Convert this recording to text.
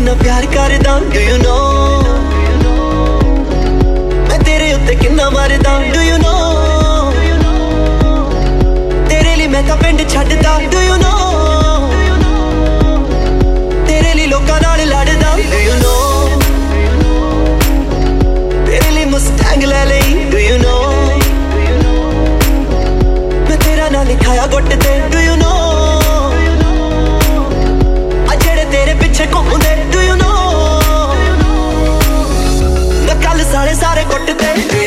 ਕਿੰਨਾ ਪਿਆਰ ਕਰਦਾ ਡੂ ਯੂ ਨੋ ਮੈਂ ਤੇਰੇ ਉੱਤੇ ਕਿੰਨਾ ਮਰਦਾ ਡੂ ਯੂ ਨੋ ਤੇਰੇ ਲਈ ਮੈਂ ਤਾਂ ਪਿੰਡ ਛੱਡਦਾ ਡੂ ਯੂ ਨੋ ਤੇਰੇ ਲਈ ਲੋਕਾਂ ਨਾਲ ਲੜਦਾ ਡੂ ਯੂ ਨੋ ਤੇਰੇ ਲਈ ਮਸਟੈਂਗ ਲੈ ਲਈ ਡੂ ਯੂ ਨੋ ਮੈਂ ਤੇਰਾ ਨਾਂ ਲਿਖਾਇਆ ਗੁੱਟ ਸਾਰੇ ਸਾਰੇ ਗੁੱਟ ਤੇ